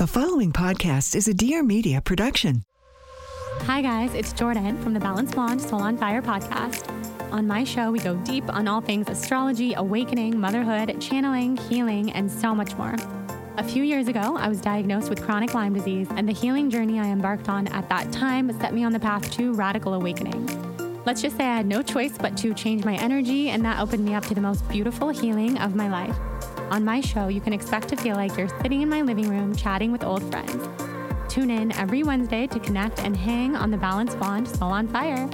The following podcast is a Dear Media production. Hi, guys, it's Jordan from the Balanced Blonde Soul on Fire podcast. On my show, we go deep on all things astrology, awakening, motherhood, channeling, healing, and so much more. A few years ago, I was diagnosed with chronic Lyme disease, and the healing journey I embarked on at that time set me on the path to radical awakening. Let's just say I had no choice but to change my energy, and that opened me up to the most beautiful healing of my life. On my show, you can expect to feel like you're sitting in my living room chatting with old friends. Tune in every Wednesday to connect and hang on the Balanced Blonde Soul on Fire.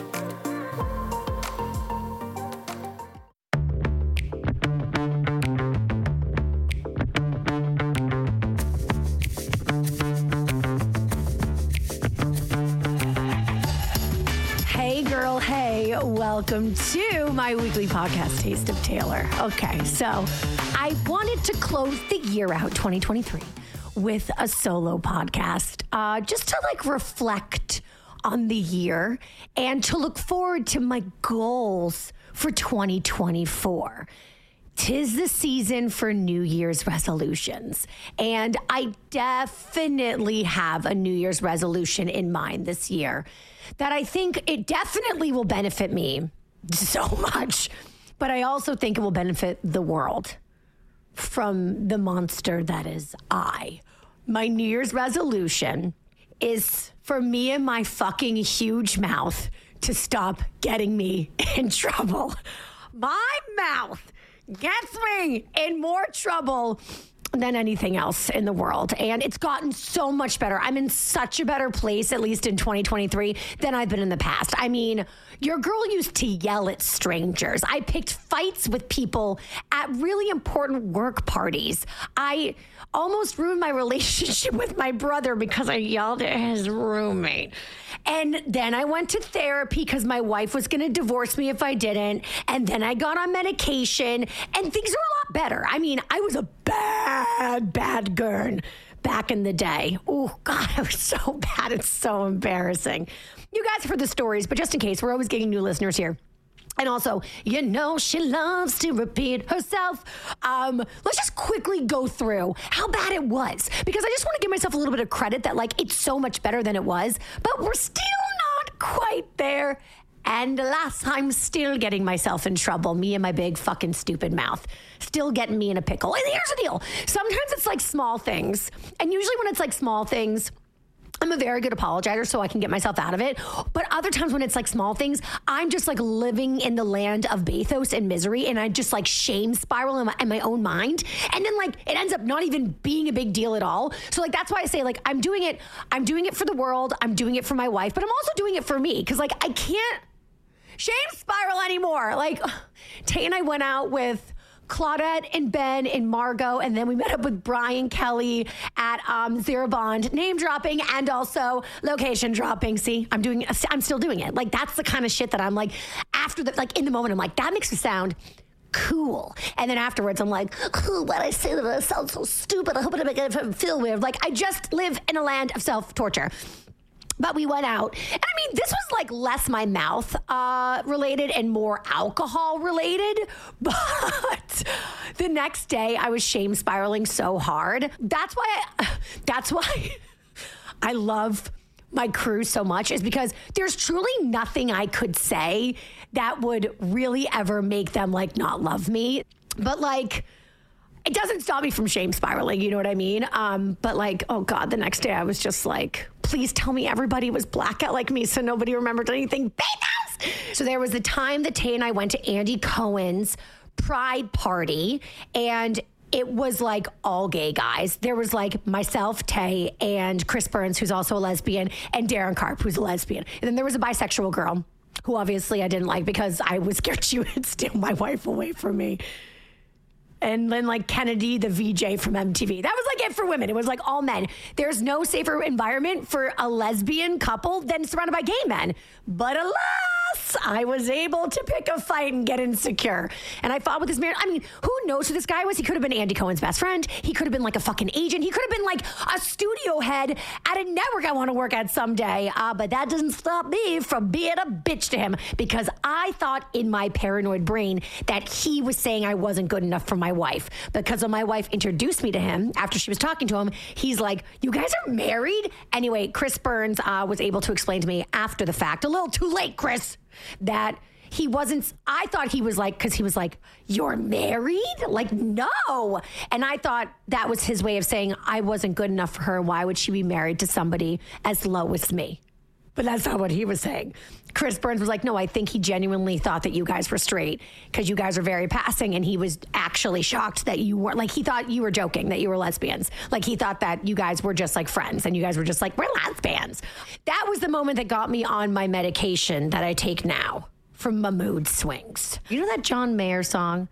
My weekly podcast, Taste of Taylor. Okay, so I wanted to close the year out 2023 with a solo podcast uh, just to like reflect on the year and to look forward to my goals for 2024. Tis the season for New Year's resolutions. And I definitely have a New Year's resolution in mind this year that I think it definitely will benefit me so much, but I also think it will benefit the world from the monster that is I. My New Year's resolution is for me and my fucking huge mouth to stop getting me in trouble. My mouth gets me in more trouble than anything else in the world. And it's gotten so much better. I'm in such a better place, at least in 2023, than I've been in the past. I mean, your girl used to yell at strangers. I picked fights with people at really important work parties. I almost ruined my relationship with my brother because I yelled at his roommate. And then I went to therapy because my wife was going to divorce me if I didn't. And then I got on medication and things are a lot better. I mean, I was a bad, bad bad girl back in the day. Oh, God, I was so bad. It's so embarrassing. You guys have heard the stories, but just in case, we're always getting new listeners here. And also, you know, she loves to repeat herself. Um, let's just quickly go through how bad it was because I just want to give myself a little bit of credit that, like, it's so much better than it was, but we're still not quite there. And alas, I'm still getting myself in trouble. Me and my big fucking stupid mouth. Still getting me in a pickle. And here's the deal sometimes it's like small things. And usually when it's like small things, I'm a very good apologizer, so I can get myself out of it. But other times when it's like small things, I'm just like living in the land of bathos and misery, and I just like shame spiral in my, in my own mind. And then like it ends up not even being a big deal at all. So like that's why I say like I'm doing it. I'm doing it for the world. I'm doing it for my wife, but I'm also doing it for me because like I can't shame spiral anymore. Like Tay and I went out with. Claudette and Ben and Margot, and then we met up with Brian Kelly at um, Zero Bond, name dropping and also location dropping. See, I'm doing, I'm still doing it. Like that's the kind of shit that I'm like after the like in the moment. I'm like that makes me sound cool, and then afterwards I'm like, oh, what I say that I so stupid. I hope it make it feel weird. Like I just live in a land of self torture. But we went out. And I mean, this was like less my mouth uh, related and more alcohol related. But the next day, I was shame spiraling so hard. That's why, I, that's why I love my crew so much is because there's truly nothing I could say that would really ever make them like not love me. But like, it doesn't stop me from shame spiraling, you know what I mean? Um, but like, oh God, the next day I was just like, please tell me everybody was blackout like me so nobody remembered anything. So there was the time that Tay and I went to Andy Cohen's pride party and it was like all gay guys. There was like myself, Tay, and Chris Burns, who's also a lesbian, and Darren Karp, who's a lesbian. And then there was a bisexual girl who obviously I didn't like because I was scared she would steal my wife away from me and then like Kennedy, the VJ from MTV. That was like it for women. It was like all men. There's no safer environment for a lesbian couple than surrounded by gay men. But alas, Yes, I was able to pick a fight and get insecure. And I fought with this man. I mean, who knows who this guy was? He could have been Andy Cohen's best friend. He could have been like a fucking agent. He could have been like a studio head at a network I want to work at someday. Uh, but that doesn't stop me from being a bitch to him because I thought in my paranoid brain that he was saying I wasn't good enough for my wife. Because when my wife introduced me to him after she was talking to him, he's like, You guys are married? Anyway, Chris Burns uh, was able to explain to me after the fact, a little too late, Chris, that he wasn't i thought he was like because he was like you're married? Like no. And i thought that was his way of saying i wasn't good enough for her. Why would she be married to somebody as low as me but that's not what he was saying. Chris Burns was like, no, I think he genuinely thought that you guys were straight because you guys are very passing. And he was actually shocked that you weren't like, he thought you were joking that you were lesbians. Like, he thought that you guys were just like friends and you guys were just like, we're lesbians. That was the moment that got me on my medication that I take now from my mood swings. You know that John Mayer song?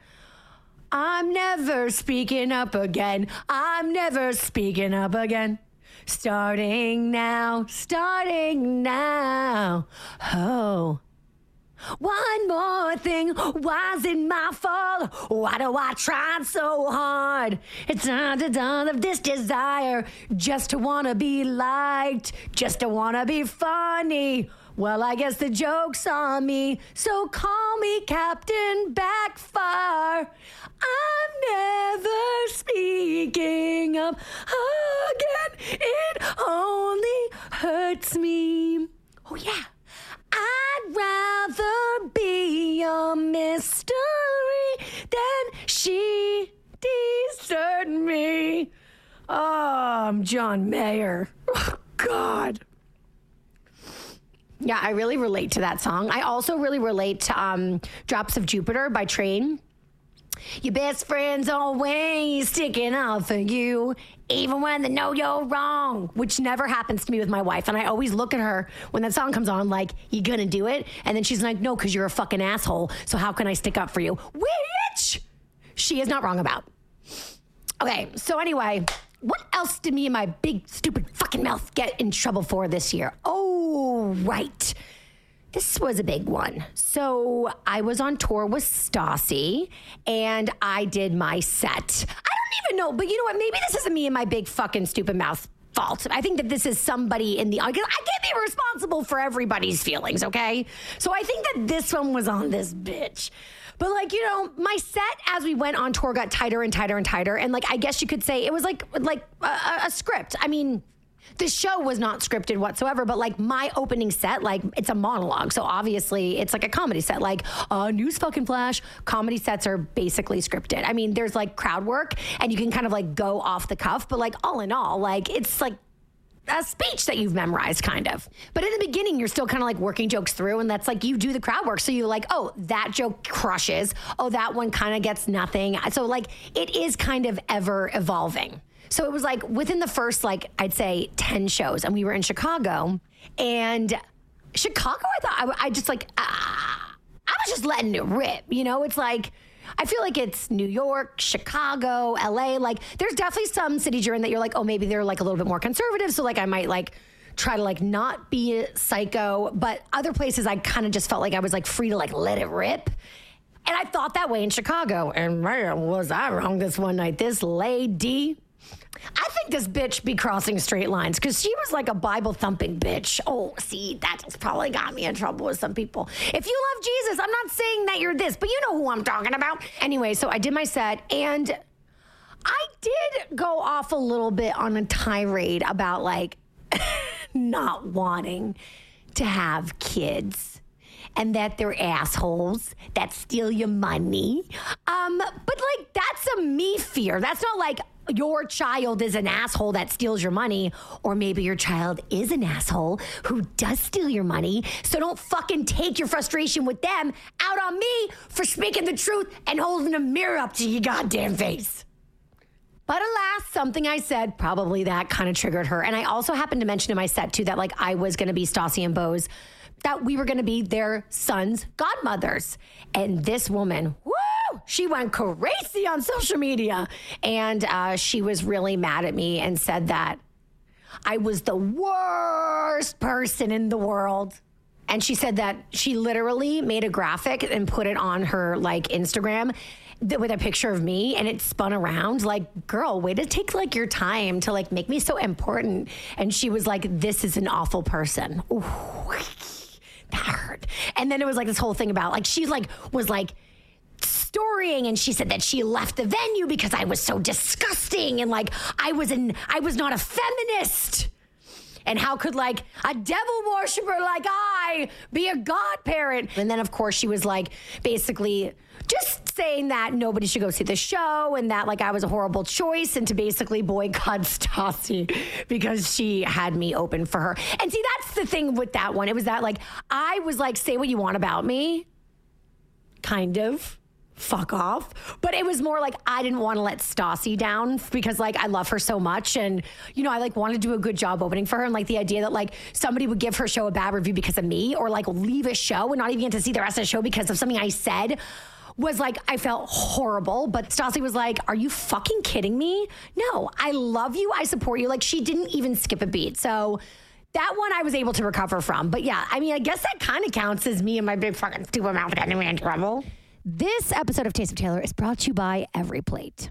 I'm never speaking up again. I'm never speaking up again. Starting now, starting now. Oh. One more thing, why's it my fault? Why do I try so hard? It's not the dawn of this desire, just to wanna be liked, just to wanna be funny. Well, I guess the joke's on me, so call me Captain Backfire. I'm never speaking up again. It only hurts me. Oh, yeah. I'd rather be a mystery than she desert me. Oh, I'm John Mayer. Oh, God. Yeah, I really relate to that song. I also really relate to um, Drops of Jupiter by Train. Your best friend's always sticking up for you, even when they know you're wrong, which never happens to me with my wife. And I always look at her when that song comes on, like, you gonna do it? And then she's like, no, because you're a fucking asshole. So how can I stick up for you? Which she is not wrong about. Okay, so anyway, what else did me and my big, stupid fucking mouth get in trouble for this year? Oh, right. This was a big one. So I was on tour with Stassi and I did my set. I don't even know, but you know what? Maybe this isn't me and my big fucking stupid mouth fault. I think that this is somebody in the I can't be responsible for everybody's feelings, okay? So I think that this one was on this bitch. But like, you know, my set as we went on tour got tighter and tighter and tighter and like I guess you could say it was like like a, a script. I mean, the show was not scripted whatsoever, but like my opening set, like it's a monologue. So obviously it's like a comedy set, like a uh, news fucking flash. Comedy sets are basically scripted. I mean, there's like crowd work and you can kind of like go off the cuff, but like all in all, like it's like a speech that you've memorized, kind of. But in the beginning, you're still kind of like working jokes through, and that's like you do the crowd work. So you're like, oh, that joke crushes. Oh, that one kind of gets nothing. So, like, it is kind of ever evolving. So it was like within the first, like, I'd say 10 shows, and we were in Chicago. And Chicago, I thought, I, I just like, ah, I was just letting it rip. You know, it's like, I feel like it's New York, Chicago, LA. Like, there's definitely some cities you're in that you're like, oh, maybe they're like a little bit more conservative. So, like, I might like, try to like not be a psycho but other places i kind of just felt like i was like free to like let it rip and i thought that way in chicago and man was i wrong this one night this lady I think this bitch be crossing straight lines because she was like a Bible thumping bitch. Oh, see, that's probably got me in trouble with some people. If you love Jesus, I'm not saying that you're this, but you know who I'm talking about. Anyway, so I did my set and I did go off a little bit on a tirade about like not wanting to have kids and that they're assholes that steal your money. Um, but like that's a me fear. That's not like your child is an asshole that steals your money, or maybe your child is an asshole who does steal your money. So don't fucking take your frustration with them out on me for speaking the truth and holding a mirror up to your goddamn face. But alas, something I said, probably that kind of triggered her. And I also happened to mention in my set too that like I was to be Stassi and Beau's, that we were to be their sons' godmothers. And this woman, she went crazy on social media. And uh, she was really mad at me and said that I was the worst person in the world. And she said that she literally made a graphic and put it on her like Instagram th- with a picture of me and it spun around like girl way to take like your time to like make me so important and she was like this is an awful person Ooh, that hurt and then it was like this whole thing about like she like was like storying and she said that she left the venue because I was so disgusting and like I was in I was not a feminist. And how could like a devil worshiper like I be a godparent? And then of course she was like basically just saying that nobody should go see the show and that like I was a horrible choice and to basically boycott Stassi because she had me open for her. And see that's the thing with that one. It was that like I was like say what you want about me kind of fuck off. But it was more like I didn't want to let Stassi down because like I love her so much and you know I like wanted to do a good job opening for her and like the idea that like somebody would give her show a bad review because of me or like leave a show and not even get to see the rest of the show because of something I said was like I felt horrible, but Stassi was like, "Are you fucking kidding me? No, I love you. I support you." Like she didn't even skip a beat. So that one I was able to recover from. But yeah, I mean, I guess that kind of counts as me and my big fucking stupid mouth getting me in trouble. This episode of Taste of Taylor is brought to you by Every Plate.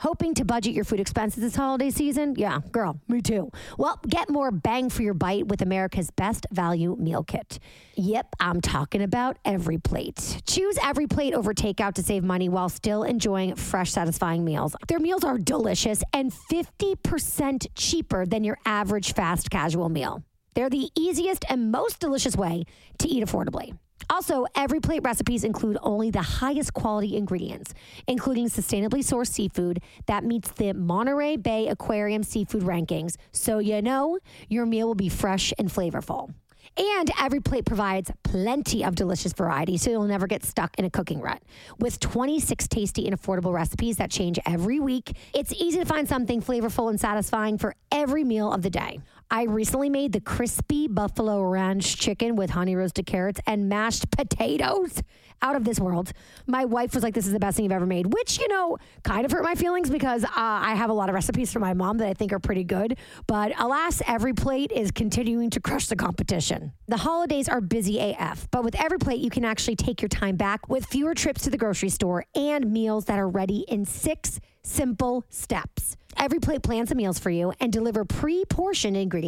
Hoping to budget your food expenses this holiday season? Yeah, girl, me too. Well, get more bang for your bite with America's best value meal kit. Yep, I'm talking about Every Plate. Choose Every Plate over takeout to save money while still enjoying fresh, satisfying meals. Their meals are delicious and 50% cheaper than your average fast casual meal. They're the easiest and most delicious way to eat affordably. Also, every plate recipes include only the highest quality ingredients, including sustainably sourced seafood that meets the Monterey Bay Aquarium seafood rankings, so you know your meal will be fresh and flavorful. And every plate provides plenty of delicious variety, so you'll never get stuck in a cooking rut. With 26 tasty and affordable recipes that change every week, it's easy to find something flavorful and satisfying for every meal of the day. I recently made the crispy buffalo ranch chicken with honey roasted carrots and mashed potatoes. Out of this world. My wife was like, This is the best thing you've ever made, which, you know, kind of hurt my feelings because uh, I have a lot of recipes from my mom that I think are pretty good. But alas, every plate is continuing to crush the competition. The holidays are busy AF, but with every plate, you can actually take your time back with fewer trips to the grocery store and meals that are ready in six simple steps. Every plate plans the meals for you and deliver pre-portioned ingredients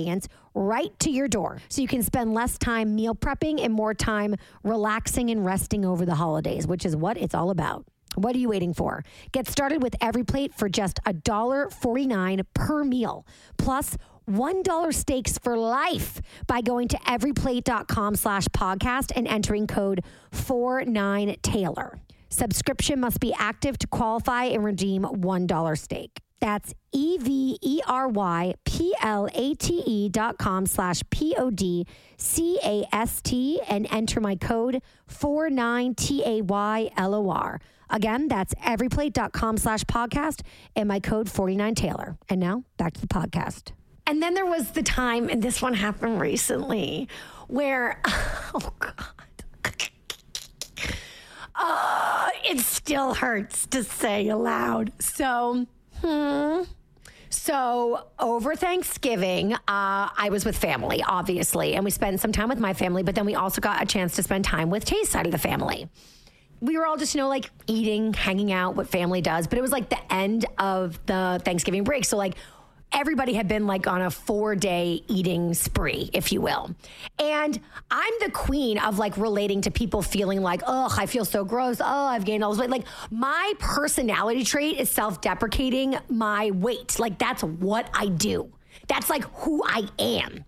right to your door. So you can spend less time meal prepping and more time relaxing and resting over the holidays, which is what it's all about. What are you waiting for? Get started with every plate for just $1.49 per meal. Plus 1 steaks for life by going to everyplate.com slash podcast and entering code 49Taylor. Subscription must be active to qualify and redeem $1 steak. That's E V E R Y P L A T E dot com slash P O D C A S T and enter my code 49TAYLOR. Again, that's everyplate.com slash podcast and my code 49Taylor. And now back to the podcast. And then there was the time, and this one happened recently, where, oh God. Oh, it still hurts to say aloud. So, hmm. So over Thanksgiving, uh, I was with family, obviously, and we spent some time with my family, but then we also got a chance to spend time with Tay's side of the family. We were all just, you know, like eating, hanging out, what family does, but it was like the end of the Thanksgiving break. So, like, everybody had been like on a four day eating spree, if you will. And I'm the queen of like relating to people feeling like, oh, I feel so gross. Oh, I've gained all this weight. Like my personality trait is self deprecating my weight. Like that's what I do. That's like who I am.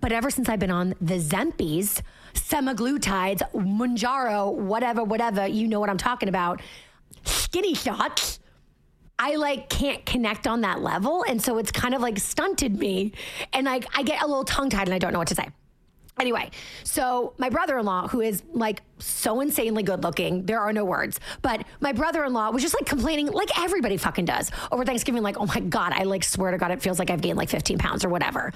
But ever since I've been on the Zempies, semaglutides, Mounjaro, whatever, whatever, you know what I'm talking about, skinny shots. I like can't connect on that level. And so it's kind of like stunted me. And like I get a little tongue tied and I don't know what to say. Anyway, so my brother in law, who is like so insanely good looking, there are no words, but my brother in law was just like complaining, like everybody fucking does over Thanksgiving, like, oh my God, I like swear to God, it feels like I've gained like 15 pounds or whatever.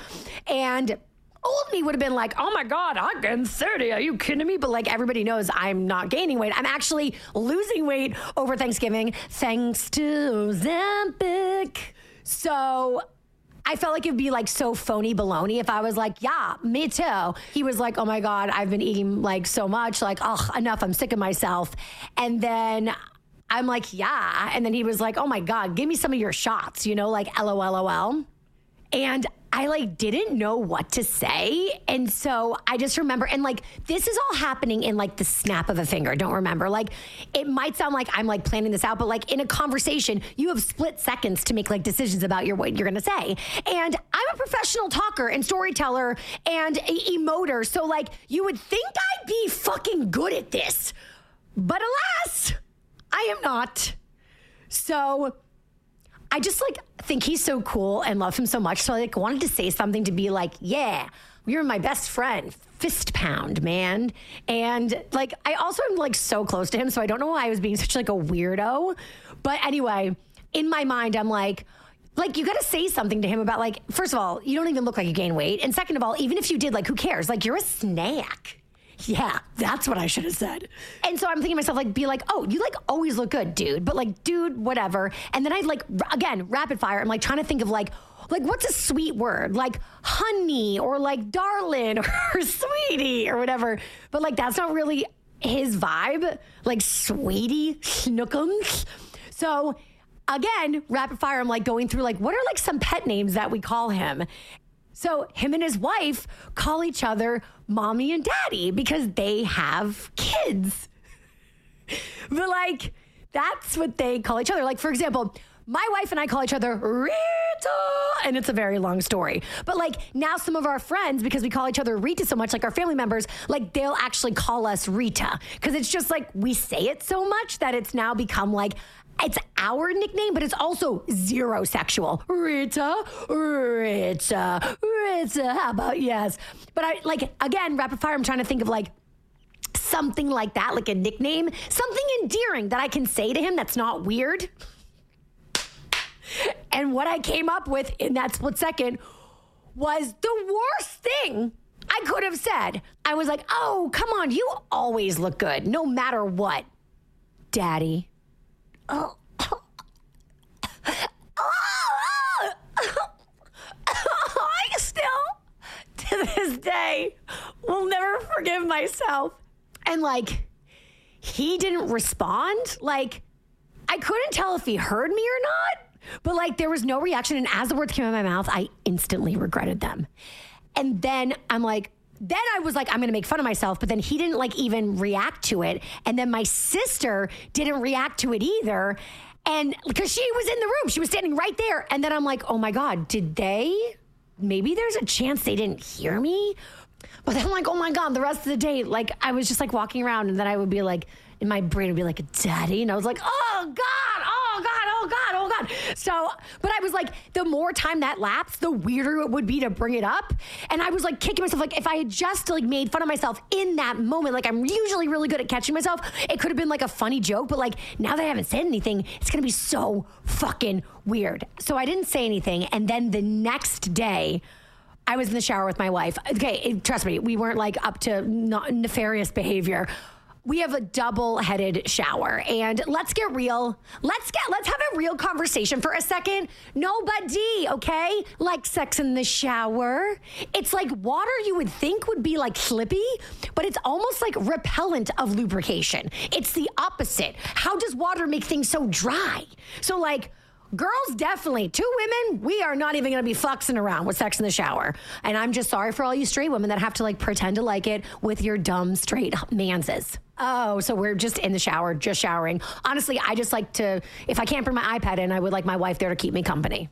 And old me would have been like, oh my God, I gained 30. Are you kidding me? But like everybody knows I'm not gaining weight. I'm actually losing weight over Thanksgiving thanks to Ozempic. So I felt like it'd be like so phony baloney if I was like, yeah, me too. He was like, oh my God, I've been eating like so much, like, oh, enough, I'm sick of myself. And then I'm like, yeah. And then he was like, oh my God, give me some of your shots, you know, like LOLOL. And I like didn't know what to say. And so I just remember, and like this is all happening in like the snap of a finger. Don't remember. Like it might sound like I'm like planning this out, but like in a conversation, you have split seconds to make like decisions about your what you're gonna say. And I'm a professional talker and storyteller and a emoter. So like you would think I'd be fucking good at this. But alas, I am not. So I just like think he's so cool and love him so much. So I like wanted to say something to be like, yeah, you're my best friend. Fist pound, man. And like I also am like so close to him, so I don't know why I was being such like a weirdo. But anyway, in my mind, I'm like, like you got to say something to him about like first of all you don't even look like you gain weight and second of all even if you did like who cares like you're a snack yeah, that's what I should have said. And so I'm thinking to myself, like, be like, oh, you like always look good, dude. But like, dude, whatever. And then I like, again, rapid fire. I'm like trying to think of like, like what's a sweet word like honey or like darling or sweetie or whatever. But like, that's not really his vibe. Like, sweetie, snookums. So again, rapid fire. I'm like going through like, what are like some pet names that we call him? So him and his wife call each other mommy and daddy because they have kids. but like, that's what they call each other. Like, for example, my wife and I call each other Rita, and it's a very long story. But like now, some of our friends, because we call each other Rita so much, like our family members, like they'll actually call us Rita because it's just like we say it so much that it's now become like it's our nickname, but it's also zero sexual. Rita, Rita, Rita. How about yes? But I like again, rapid fire. I'm trying to think of like something like that, like a nickname, something endearing that I can say to him that's not weird. And what I came up with in that split second was the worst thing I could have said. I was like, oh, come on, you always look good, no matter what. Daddy. Oh. I still, to this day, will never forgive myself. And like, he didn't respond. Like, I couldn't tell if he heard me or not, but like, there was no reaction. And as the words came out of my mouth, I instantly regretted them. And then I'm like, then I was like, I'm going to make fun of myself. But then he didn't like even react to it. And then my sister didn't react to it either. And because she was in the room, she was standing right there. And then I'm like, oh my God, did they? Maybe there's a chance they didn't hear me. But then I'm like, oh my God, the rest of the day, like I was just like walking around and then I would be like, in my brain would be like, Daddy. And I was like, oh God, oh God, oh God, oh God. So, but I was like, the more time that lapsed, the weirder it would be to bring it up. And I was like kicking myself, like, if I had just like made fun of myself in that moment, like I'm usually really good at catching myself, it could have been like a funny joke. But like now that I haven't said anything, it's going to be so fucking weird. So I didn't say anything. And then the next day, I was in the shower with my wife. Okay, trust me, we weren't like up to nefarious behavior. We have a double-headed shower, and let's get real. Let's get let's have a real conversation for a second. Nobody, okay? Like sex in the shower. It's like water you would think would be like slippy, but it's almost like repellent of lubrication. It's the opposite. How does water make things so dry? So like Girls, definitely. Two women, we are not even going to be fucking around with sex in the shower. And I'm just sorry for all you straight women that have to like pretend to like it with your dumb straight manses. Oh, so we're just in the shower, just showering. Honestly, I just like to, if I can't bring my iPad in, I would like my wife there to keep me company.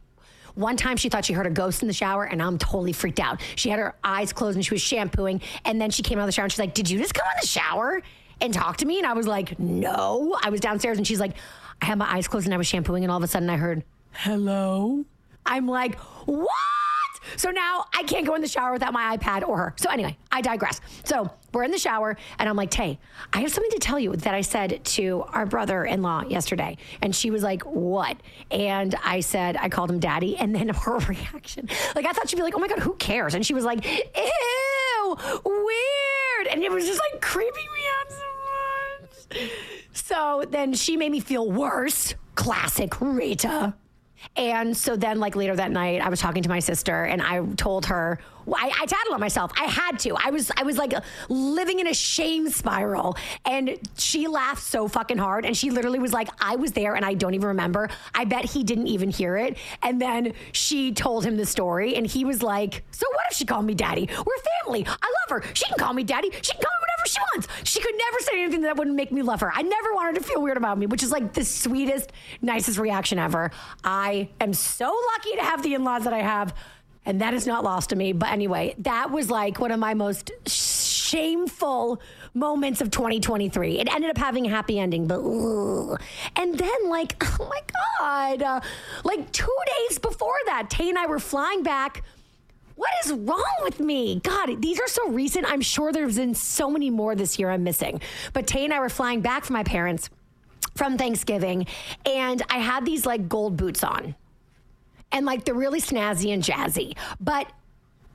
One time she thought she heard a ghost in the shower and I'm totally freaked out. She had her eyes closed and she was shampooing. And then she came out of the shower and she's like, Did you just come in the shower and talk to me? And I was like, No. I was downstairs and she's like, I had my eyes closed and I was shampooing, and all of a sudden I heard, hello. I'm like, what? So now I can't go in the shower without my iPad or her. So anyway, I digress. So we're in the shower, and I'm like, Tay, I have something to tell you that I said to our brother in law yesterday. And she was like, What? And I said, I called him daddy. And then her reaction, like, I thought she'd be like, Oh my God, who cares? And she was like, Ew, weird. And it was just like creeping me out so much. So then she made me feel worse. Classic Rita. And so then, like later that night, I was talking to my sister, and I told her I, I tattled on myself. I had to. I was I was like living in a shame spiral, and she laughed so fucking hard, and she literally was like, "I was there, and I don't even remember. I bet he didn't even hear it." And then she told him the story, and he was like, "So what if she called me daddy? We're family. I love her. She can call me daddy. She can call me whatever she wants. She could never say anything that wouldn't make me love her. I never wanted to feel weird about me, which is like the sweetest, nicest reaction ever. I am so lucky to have the in laws that I have. And that is not lost to me. But anyway, that was like one of my most shameful moments of 2023. It ended up having a happy ending, but ugh. and then like, oh my god, uh, like two days before that, Tay and I were flying back. What is wrong with me? God, these are so recent. I'm sure there's been so many more this year I'm missing. But Tay and I were flying back from my parents from Thanksgiving, and I had these like gold boots on and like they're really snazzy and jazzy. But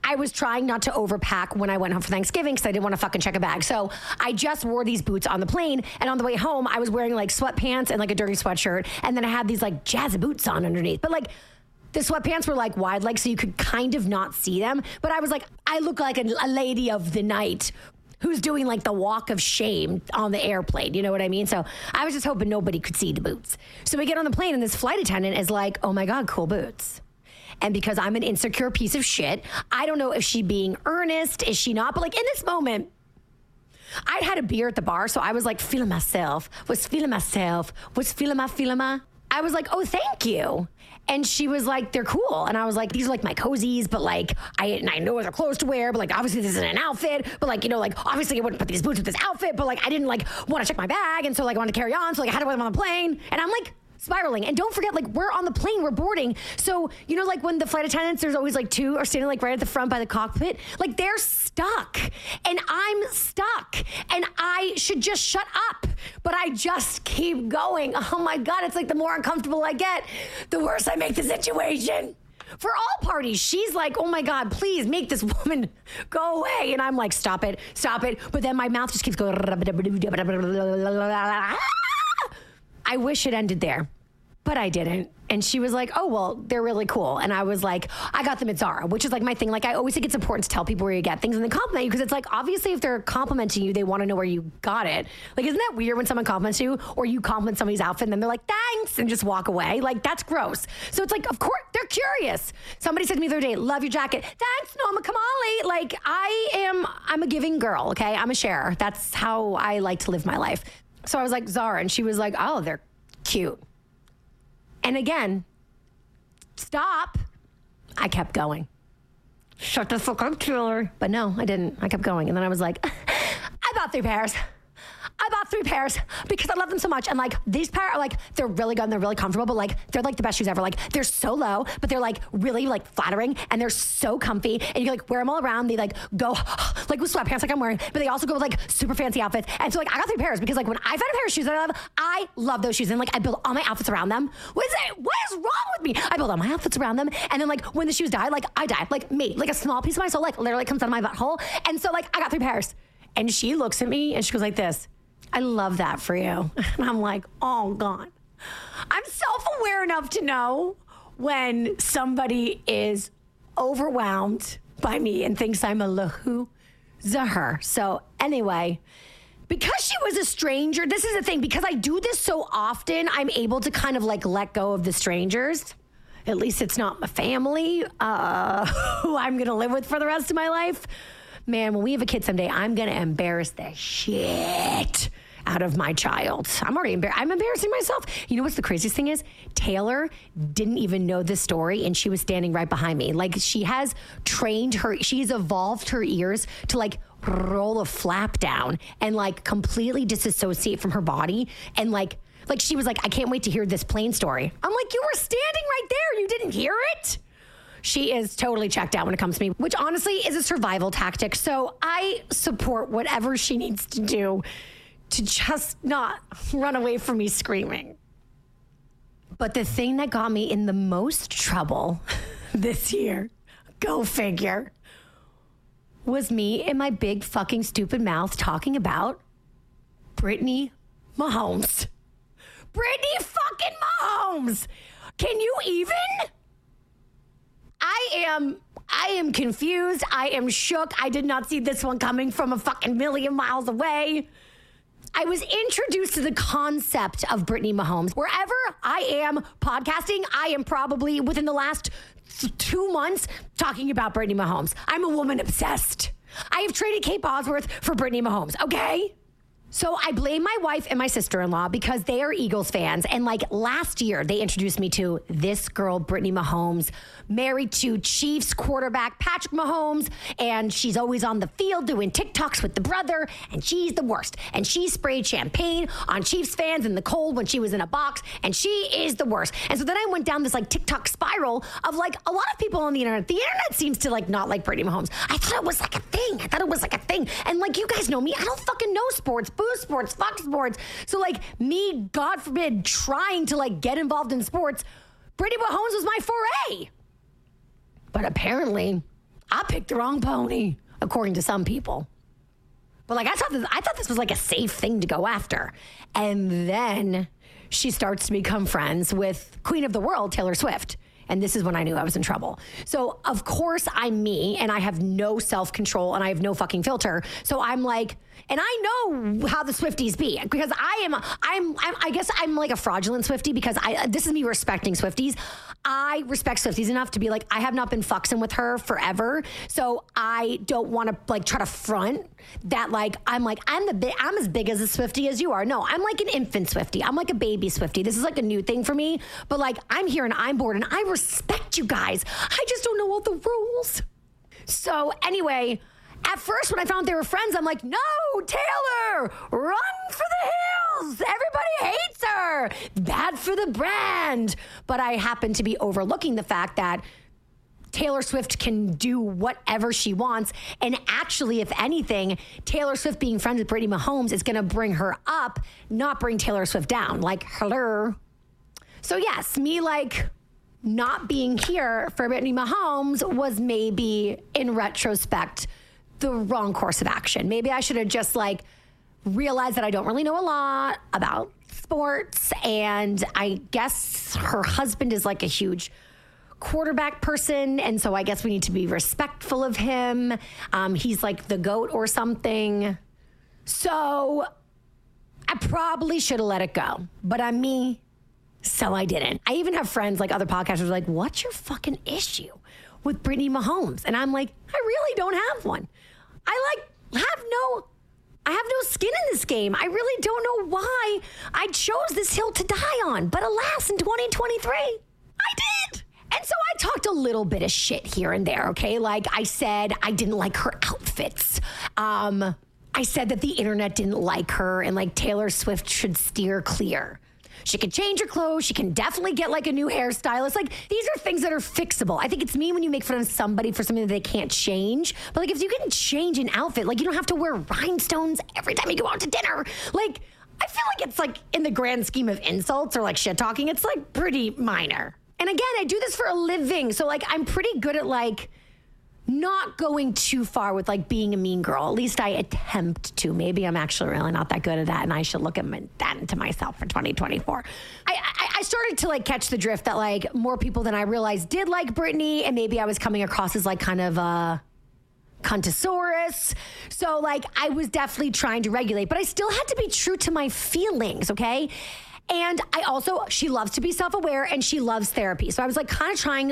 I was trying not to overpack when I went home for Thanksgiving because I didn't want to fucking check a bag. So I just wore these boots on the plane. And on the way home, I was wearing like sweatpants and like a dirty sweatshirt. And then I had these like jazzy boots on underneath. But like, the sweatpants were like wide legs, so you could kind of not see them. But I was like, I look like a, a lady of the night who's doing like the walk of shame on the airplane. You know what I mean? So I was just hoping nobody could see the boots. So we get on the plane, and this flight attendant is like, oh my God, cool boots. And because I'm an insecure piece of shit, I don't know if she being earnest, is she not? But like in this moment, I'd had a beer at the bar, so I was like feeling myself, was feeling myself, was feeling my feeling my. I was like, oh, thank you. And she was like, they're cool. And I was like, these are like my cozies, but like, I, and I know they're clothes to wear, but like, obviously this isn't an outfit. But like, you know, like, obviously I wouldn't put these boots with this outfit, but like, I didn't like want to check my bag. And so like, I wanted to carry on. So like, I had to wear them on the plane. And I'm like, spiraling. And don't forget, like, we're on the plane, we're boarding. So, you know, like when the flight attendants, there's always like two are standing like right at the front by the cockpit, like they're stuck. And I'm stuck. And I should just shut up. But I just keep going. Oh my God, it's like the more uncomfortable I get, the worse I make the situation. For all parties, she's like, oh my God, please make this woman go away. And I'm like, stop it, stop it. But then my mouth just keeps going. I wish it ended there, but I didn't. And she was like, "Oh well, they're really cool." And I was like, "I got them at Zara," which is like my thing. Like I always think it's important to tell people where you get things and they compliment you because it's like obviously if they're complimenting you, they want to know where you got it. Like isn't that weird when someone compliments you or you compliment somebody's outfit and then they're like, "Thanks," and just walk away? Like that's gross. So it's like, of course they're curious. Somebody said to me the other day, "Love your jacket." Thanks, Norma Kamali. Like I am, I'm a giving girl. Okay, I'm a sharer. That's how I like to live my life. So I was like, Zara. And she was like, oh, they're cute. And again, stop. I kept going. Shut the fuck up, Taylor. But no, I didn't. I kept going. And then I was like, I bought three pairs. I bought three pairs because I love them so much. And like these pair are like they're really good and they're really comfortable, but like they're like the best shoes ever. Like they're so low, but they're like really like flattering and they're so comfy. And you can like wear them all around. They like go like with sweatpants like I'm wearing, but they also go with like super fancy outfits. And so like I got three pairs because like when I find a pair of shoes that I love, I love those shoes. And like I build all my outfits around them. What is it? What is wrong with me? I build all my outfits around them. And then like when the shoes die, like I die. Like me, like a small piece of my soul, like literally comes out of my butthole. And so like I got three pairs. And she looks at me and she goes like this. I love that for you. And I'm like, all gone. I'm self aware enough to know when somebody is overwhelmed by me and thinks I'm a lahu zahar. So, anyway, because she was a stranger, this is the thing, because I do this so often, I'm able to kind of like let go of the strangers. At least it's not my family uh, who I'm going to live with for the rest of my life. Man, when we have a kid someday, I'm going to embarrass the shit out of my child. I'm already. I'm embarrassing myself. You know what's the craziest thing is? Taylor didn't even know the story and she was standing right behind me. Like she has trained her, she's evolved her ears to like roll a flap down and like completely disassociate from her body and like like she was like, I can't wait to hear this plane story. I'm like, you were standing right there. You didn't hear it? She is totally checked out when it comes to me, which honestly is a survival tactic. So I support whatever she needs to do to just not run away from me screaming. But the thing that got me in the most trouble this year, go figure, was me in my big fucking stupid mouth talking about Brittany Mahomes. Brittany fucking Mahomes. Can you even? I am I am confused. I am shook. I did not see this one coming from a fucking million miles away. I was introduced to the concept of Brittany Mahomes. Wherever I am podcasting, I am probably within the last two months talking about Brittany Mahomes. I'm a woman obsessed. I have traded Kate Bosworth for Brittany Mahomes, okay? So I blame my wife and my sister in law because they are Eagles fans. And like last year, they introduced me to this girl, Brittany Mahomes, married to Chiefs quarterback Patrick Mahomes. And she's always on the field doing TikToks with the brother. And she's the worst. And she sprayed champagne on Chiefs fans in the cold when she was in a box. And she is the worst. And so then I went down this like TikTok spiral of like a lot of people on the internet. The internet seems to like not like Brittany Mahomes. I thought it was like a thing. I thought it was like a thing. And like you guys know me, I don't fucking know sports boo sports, fuck sports. So like me, God forbid, trying to like get involved in sports, Brittany Mahomes was my foray. But apparently, I picked the wrong pony, according to some people. But like I thought this, I thought this was like a safe thing to go after. And then she starts to become friends with Queen of the World, Taylor Swift. And this is when I knew I was in trouble. So, of course, I'm me and I have no self control and I have no fucking filter. So, I'm like, and I know how the Swifties be because I am, I'm, I'm I guess I'm like a fraudulent Swifty because I, this is me respecting Swifties. I respect Swifties enough to be like, I have not been fucking with her forever. So, I don't want to like try to front that like, I'm like, I'm the big, I'm as big as a Swifty as you are. No, I'm like an infant Swifty. I'm like a baby Swifty. This is like a new thing for me. But like, I'm here and I'm bored and I respect you guys. I just don't know all the rules. So, anyway, at first, when I found they were friends, I'm like, no, Taylor, run for the hills. Everybody hates her. Bad for the brand. But I happen to be overlooking the fact that Taylor Swift can do whatever she wants. And actually, if anything, Taylor Swift being friends with Brittany Mahomes is going to bring her up, not bring Taylor Swift down. Like, hello. So, yes, me like not being here for Brittany Mahomes was maybe in retrospect the wrong course of action. Maybe I should have just like realized that I don't really know a lot about sports. And I guess her husband is like a huge quarterback person. And so I guess we need to be respectful of him. Um, he's like the goat or something. So I probably should have let it go, but I'm me. So I didn't. I even have friends like other podcasters like, what's your fucking issue with Brittany Mahomes? And I'm like, I really don't have one. I like have no I have no skin in this game. I really don't know why I chose this hill to die on. But alas, in 2023, I did. And so I talked a little bit of shit here and there, okay? Like I said, I didn't like her outfits. Um, I said that the internet didn't like her and like Taylor Swift should steer clear. She can change her clothes. She can definitely get like a new hairstylist. Like these are things that are fixable. I think it's mean when you make fun of somebody for something that they can't change. But like if you can change an outfit, like you don't have to wear rhinestones every time you go out to dinner. Like I feel like it's like in the grand scheme of insults or like shit talking, it's like pretty minor. And again, I do this for a living. So like I'm pretty good at like not going too far with like being a mean girl. At least I attempt to. Maybe I'm actually really not that good at that, and I should look at my, that into myself for 2024. I, I, I started to like catch the drift that like more people than I realized did like Brittany, and maybe I was coming across as like kind of a Contosaurus. So, like, I was definitely trying to regulate, but I still had to be true to my feelings, okay? And I also, she loves to be self aware and she loves therapy. So I was like, kind of trying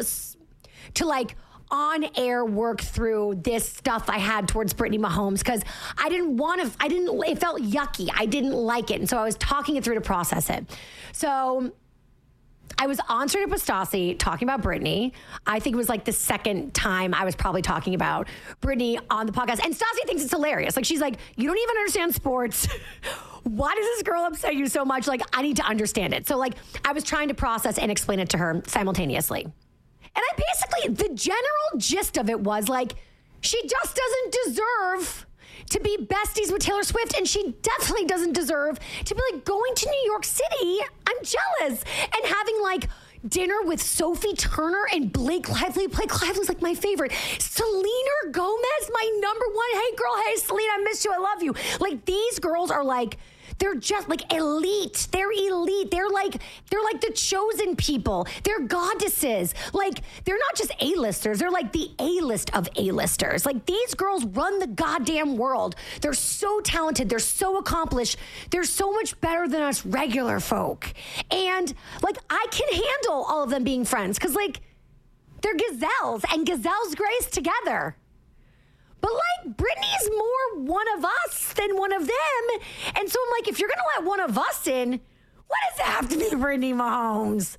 to like, on air work through this stuff I had towards Brittany Mahomes because I didn't want to, I didn't, it felt yucky. I didn't like it. And so I was talking it through to process it. So I was on Serena Pistossi talking about Brittany. I think it was like the second time I was probably talking about Brittany on the podcast. And Stassi thinks it's hilarious. Like she's like, you don't even understand sports. Why does this girl upset you so much? Like, I need to understand it. So, like, I was trying to process and explain it to her simultaneously. And I basically, the general gist of it was like, she just doesn't deserve to be besties with Taylor Swift, and she definitely doesn't deserve to be like going to New York City. I'm jealous. And having like dinner with Sophie Turner and Blake Lively. Blake Lively's like my favorite. Selena Gomez, my number one. Hey, girl. Hey, Selena, I miss you. I love you. Like these girls are like, They're just like elite. They're elite. They're like they're like the chosen people. They're goddesses. Like they're not just A-listers. They're like the A-list of A-listers. Like these girls run the goddamn world. They're so talented. They're so accomplished. They're so much better than us regular folk. And like I can handle all of them being friends cuz like they're gazelles and gazelles grace together. But like Brittany's more one of us than one of them. And so I'm like, if you're gonna let one of us in, why does it have to be Brittany Mahomes?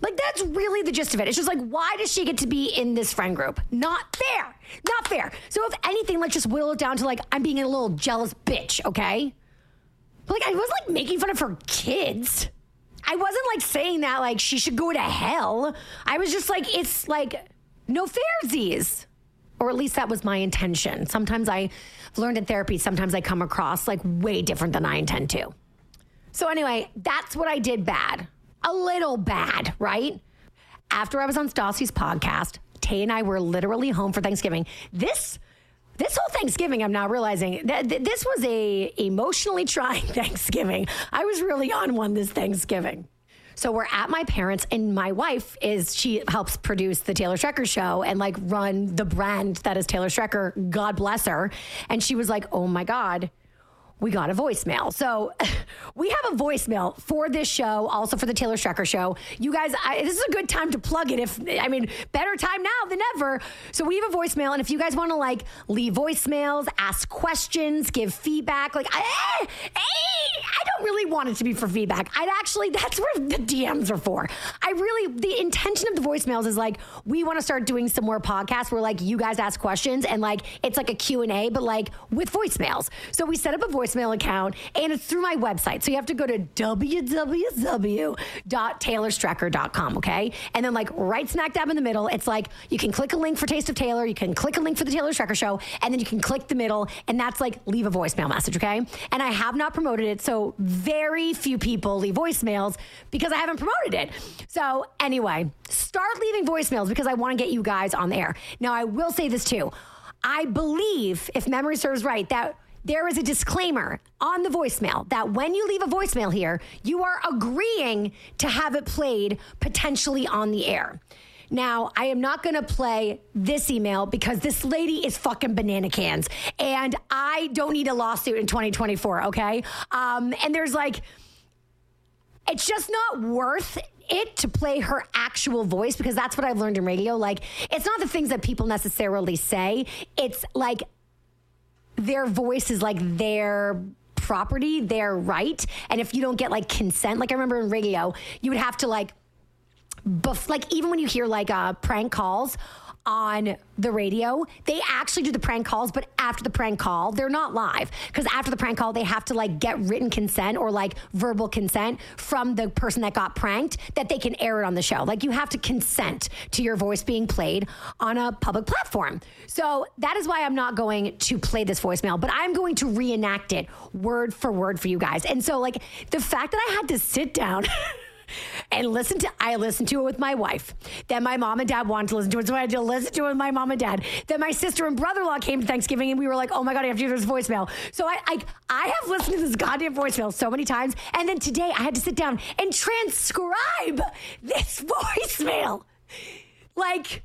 Like that's really the gist of it. It's just like, why does she get to be in this friend group? Not fair. Not fair. So if anything, let's just whittle it down to like, I'm being a little jealous bitch, okay? But like I wasn't like making fun of her kids. I wasn't like saying that like she should go to hell. I was just like, it's like no fairsies or at least that was my intention. Sometimes I learned in therapy, sometimes I come across like way different than I intend to. So, anyway, that's what I did bad. A little bad, right? After I was on Stassi's podcast, Tay and I were literally home for Thanksgiving. This this whole Thanksgiving, I'm now realizing that this was a emotionally trying Thanksgiving. I was really on one this Thanksgiving. So we're at my parents, and my wife is she helps produce the Taylor Strecker show and like run the brand that is Taylor Strecker. God bless her. And she was like, "Oh my god." we got a voicemail. So we have a voicemail for this show, also for the Taylor Strecker show. You guys, I, this is a good time to plug it. If I mean, better time now than ever. So we have a voicemail, and if you guys want to like leave voicemails, ask questions, give feedback, like, eh, eh, really want it to be for feedback. I'd actually, that's where the DMs are for. I really, the intention of the voicemails is like, we want to start doing some more podcasts where like you guys ask questions and like it's like a Q&A, but like with voicemails. So we set up a voicemail account and it's through my website. So you have to go to www.taylorstrecker.com, okay? And then like right smack dab in the middle, it's like you can click a link for Taste of Taylor, you can click a link for the Taylor Strecker show, and then you can click the middle and that's like leave a voicemail message, okay? And I have not promoted it. So very few people leave voicemails because I haven't promoted it. So, anyway, start leaving voicemails because I want to get you guys on the air. Now, I will say this too. I believe, if memory serves right, that there is a disclaimer on the voicemail that when you leave a voicemail here, you are agreeing to have it played potentially on the air. Now, I am not going to play this email because this lady is fucking banana cans and I don't need a lawsuit in 2024, okay? Um, and there's like, it's just not worth it to play her actual voice because that's what I've learned in radio. Like, it's not the things that people necessarily say, it's like their voice is like their property, their right. And if you don't get like consent, like I remember in radio, you would have to like bef- like even when you hear like uh, prank calls on the radio, they actually do the prank calls, but after the prank call, they're not live because after the prank call, they have to like get written consent or like verbal consent from the person that got pranked that they can air it on the show. Like you have to consent to your voice being played on a public platform. So that is why I'm not going to play this voicemail, but I'm going to reenact it word for word for you guys. And so, like, the fact that I had to sit down. and listen to I listened to it with my wife. Then my mom and dad wanted to listen to it, so I had to listen to it with my mom and dad. Then my sister and brother-in-law came to Thanksgiving, and we were like, "Oh my god, I have to do this voicemail." So I, I I have listened to this goddamn voicemail so many times, and then today I had to sit down and transcribe this voicemail, like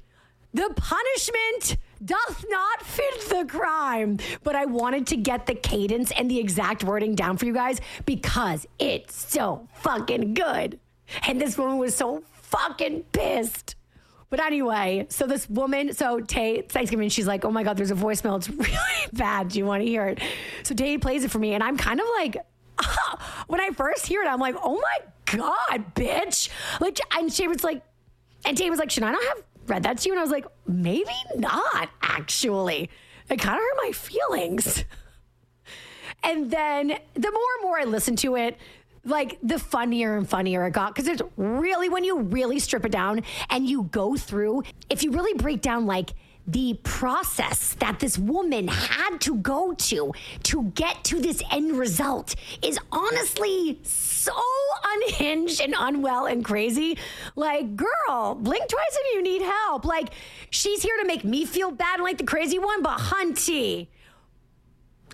the punishment doth not fit the crime. But I wanted to get the cadence and the exact wording down for you guys because it's so fucking good. And this woman was so fucking pissed. But anyway, so this woman, so Tay, Thanksgiving, she's like, oh my God, there's a voicemail. It's really bad. Do you want to hear it? So Tay plays it for me, and I'm kind of like, when I first hear it, I'm like, oh my God, bitch. Like, and she was like, and Tay was like, should I not have read that to you? And I was like, maybe not, actually. It kind of hurt my feelings. And then the more and more I listened to it, like the funnier and funnier it got because it's really when you really strip it down and you go through if you really break down like the process that this woman had to go to to get to this end result is honestly so unhinged and unwell and crazy. Like, girl, blink twice if you need help. Like, she's here to make me feel bad and like the crazy one, but hunty,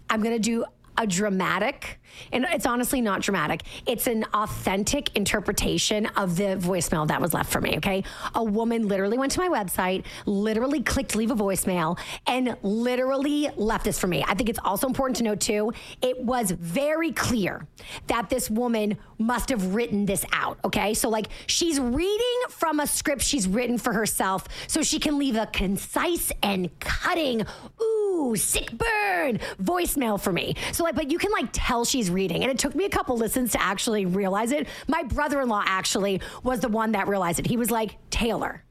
I'm gonna do a dramatic, and it's honestly not dramatic. It's an authentic interpretation of the voicemail that was left for me. Okay. A woman literally went to my website, literally clicked leave a voicemail, and literally left this for me. I think it's also important to note, too, it was very clear that this woman must have written this out. Okay. So, like, she's reading from a script she's written for herself so she can leave a concise and cutting, ooh, sick burn voicemail for me. So, like, but you can like tell she's reading. And it took me a couple listens to actually realize it. My brother in law actually was the one that realized it. He was like, Taylor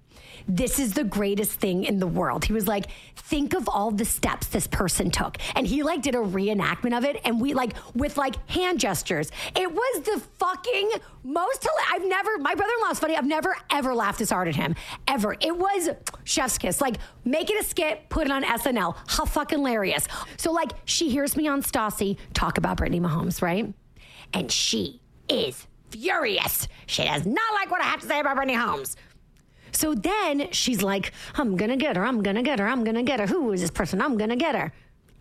this is the greatest thing in the world. He was like, think of all the steps this person took. And he like did a reenactment of it. And we like, with like hand gestures. It was the fucking most, I've never, my brother in law's funny. I've never ever laughed this hard at him. Ever. It was chef's kiss. Like, make it a skit, put it on SNL. How fucking hilarious. So, like, she hears me on Stassi talk about Brittany Mahomes, right? And she is furious. She does not like what I have to say about Brittany Mahomes. So then she's like, I'm gonna get her, I'm gonna get her, I'm gonna get her. Who is this person? I'm gonna get her.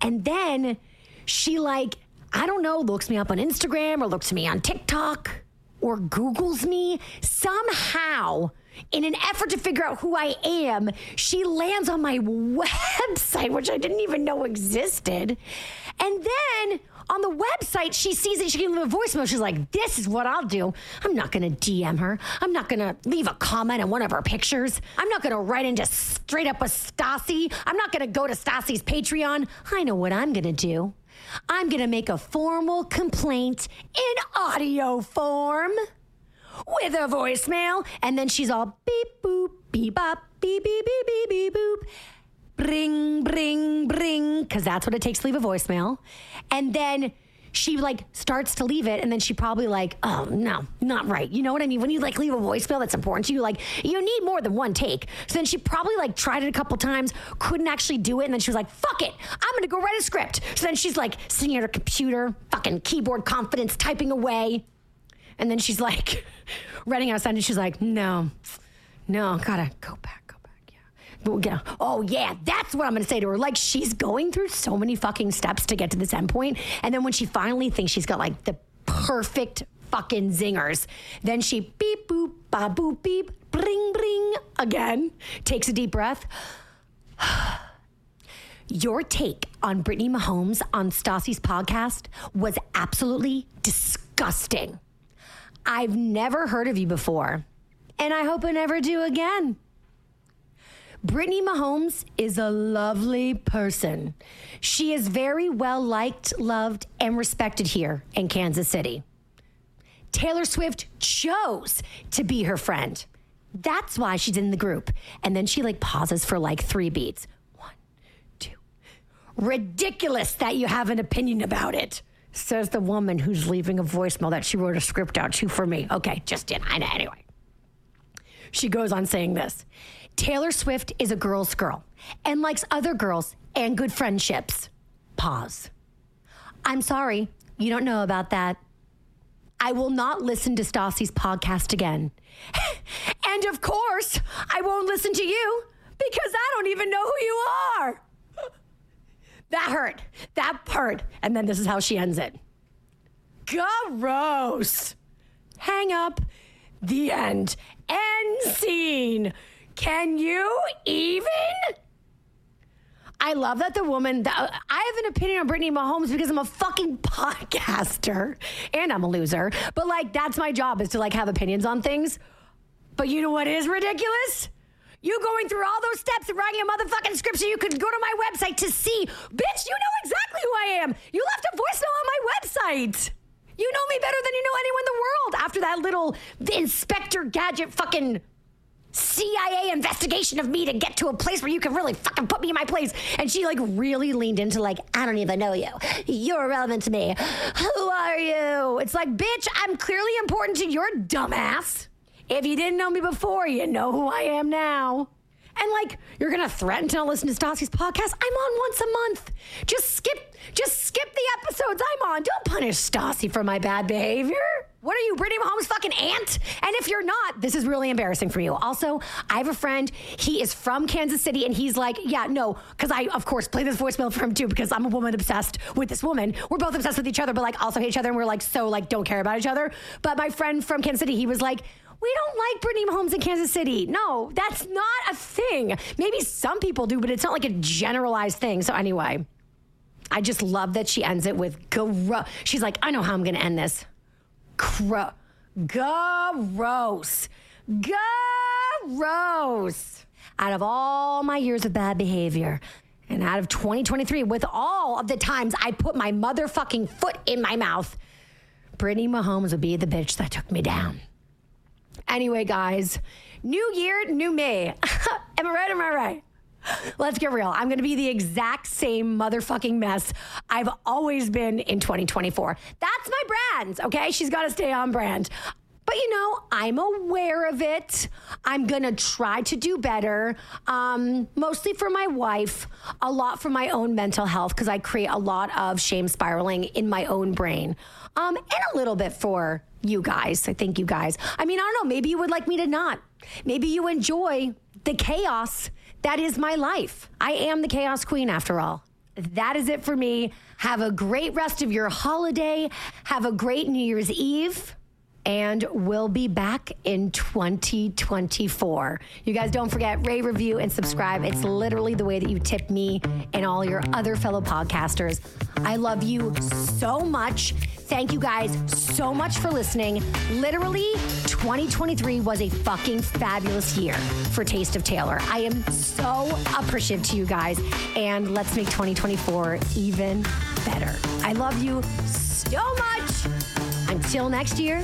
And then she like, I don't know, looks me up on Instagram or looks me on TikTok or Googles me. Somehow, in an effort to figure out who I am, she lands on my website, which I didn't even know existed. And then on the website, she sees it. She can leave a voicemail. She's like, "This is what I'll do. I'm not going to DM her. I'm not going to leave a comment on one of her pictures. I'm not going to write into straight up with Stassi. I'm not going to go to Stassi's Patreon. I know what I'm going to do. I'm going to make a formal complaint in audio form." with a voicemail. And then she's all beep, boop, beep, bop, beep, beep, beep, beep, beep, boop. Bring, bring, bring, because that's what it takes to leave a voicemail. And then she like starts to leave it and then she probably like oh no not right. You know what i mean? When you like leave a voicemail that's important to you like you need more than one take. So then she probably like tried it a couple times couldn't actually do it and then she was like fuck it i'm gonna go write a script. So then she's like sitting at her computer fucking keyboard confidence typing away. And then she's like, writing out a sentence. She's like, no, no, gotta go back, go back. Yeah. But, yeah. Oh, yeah, that's what I'm gonna say to her. Like, she's going through so many fucking steps to get to this endpoint. And then when she finally thinks she's got like the perfect fucking zingers, then she beep, boop, ba, boop, beep, bring, bring again, takes a deep breath. Your take on Brittany Mahomes on Stassi's podcast was absolutely disgusting. I've never heard of you before, and I hope I never do again. Brittany Mahomes is a lovely person. She is very well liked, loved, and respected here in Kansas City. Taylor Swift chose to be her friend. That's why she's in the group. And then she like pauses for like three beats. One, two. Ridiculous that you have an opinion about it says the woman who's leaving a voicemail that she wrote a script out to for me. Okay, just did. I know. Anyway, she goes on saying this Taylor Swift is a girl's girl and likes other girls and good friendships. Pause. I'm sorry, you don't know about that. I will not listen to Stassi's podcast again. and of course, I won't listen to you because I don't even know who you are. That hurt. That hurt. And then this is how she ends it. Gross. Hang up. The end. End scene. Can you even? I love that the woman. That, I have an opinion on Brittany Mahomes because I'm a fucking podcaster and I'm a loser. But like, that's my job is to like have opinions on things. But you know what is ridiculous? You going through all those steps and writing a motherfucking script so you could go to my website to see. Bitch, you know exactly who I am. You left a voicemail on my website. You know me better than you know anyone in the world after that little Inspector Gadget fucking CIA investigation of me to get to a place where you can really fucking put me in my place. And she like really leaned into like, I don't even know you. You're irrelevant to me. Who are you? It's like, bitch, I'm clearly important to your dumbass. If you didn't know me before, you know who I am now. And like, you're gonna threaten to listen to Stassi's podcast? I'm on once a month. Just skip, just skip the episodes I'm on. Don't punish Stassi for my bad behavior. What are you, Brittany Mahomes' fucking aunt? And if you're not, this is really embarrassing for you. Also, I have a friend. He is from Kansas City, and he's like, yeah, no, because I, of course, play this voicemail for him too, because I'm a woman obsessed with this woman. We're both obsessed with each other, but like also hate each other, and we're like so like don't care about each other. But my friend from Kansas City, he was like, we don't like Brittany Mahomes in Kansas City. No, that's not a thing. Maybe some people do, but it's not like a generalized thing. So anyway, I just love that she ends it with gross. She's like, I know how I'm going to end this. Gro- gross. Gross. Out of all my years of bad behavior, and out of 2023, with all of the times I put my motherfucking foot in my mouth, Brittany Mahomes would be the bitch that took me down. Anyway, guys, new year, new me. am I right? Am I right? Let's get real. I'm going to be the exact same motherfucking mess I've always been in 2024. That's my brand, okay? She's got to stay on brand. But you know, I'm aware of it. I'm going to try to do better, um, mostly for my wife, a lot for my own mental health, because I create a lot of shame spiraling in my own brain, um, and a little bit for you guys. I think you guys. I mean, I don't know. Maybe you would like me to not. Maybe you enjoy the chaos that is my life. I am the chaos queen after all. That is it for me. Have a great rest of your holiday. Have a great New Year's Eve. And we'll be back in 2024. You guys don't forget, rate, review, and subscribe. It's literally the way that you tip me and all your other fellow podcasters. I love you so much. Thank you guys so much for listening. Literally, 2023 was a fucking fabulous year for Taste of Taylor. I am so appreciative to you guys, and let's make 2024 even better. I love you so much. Until next year,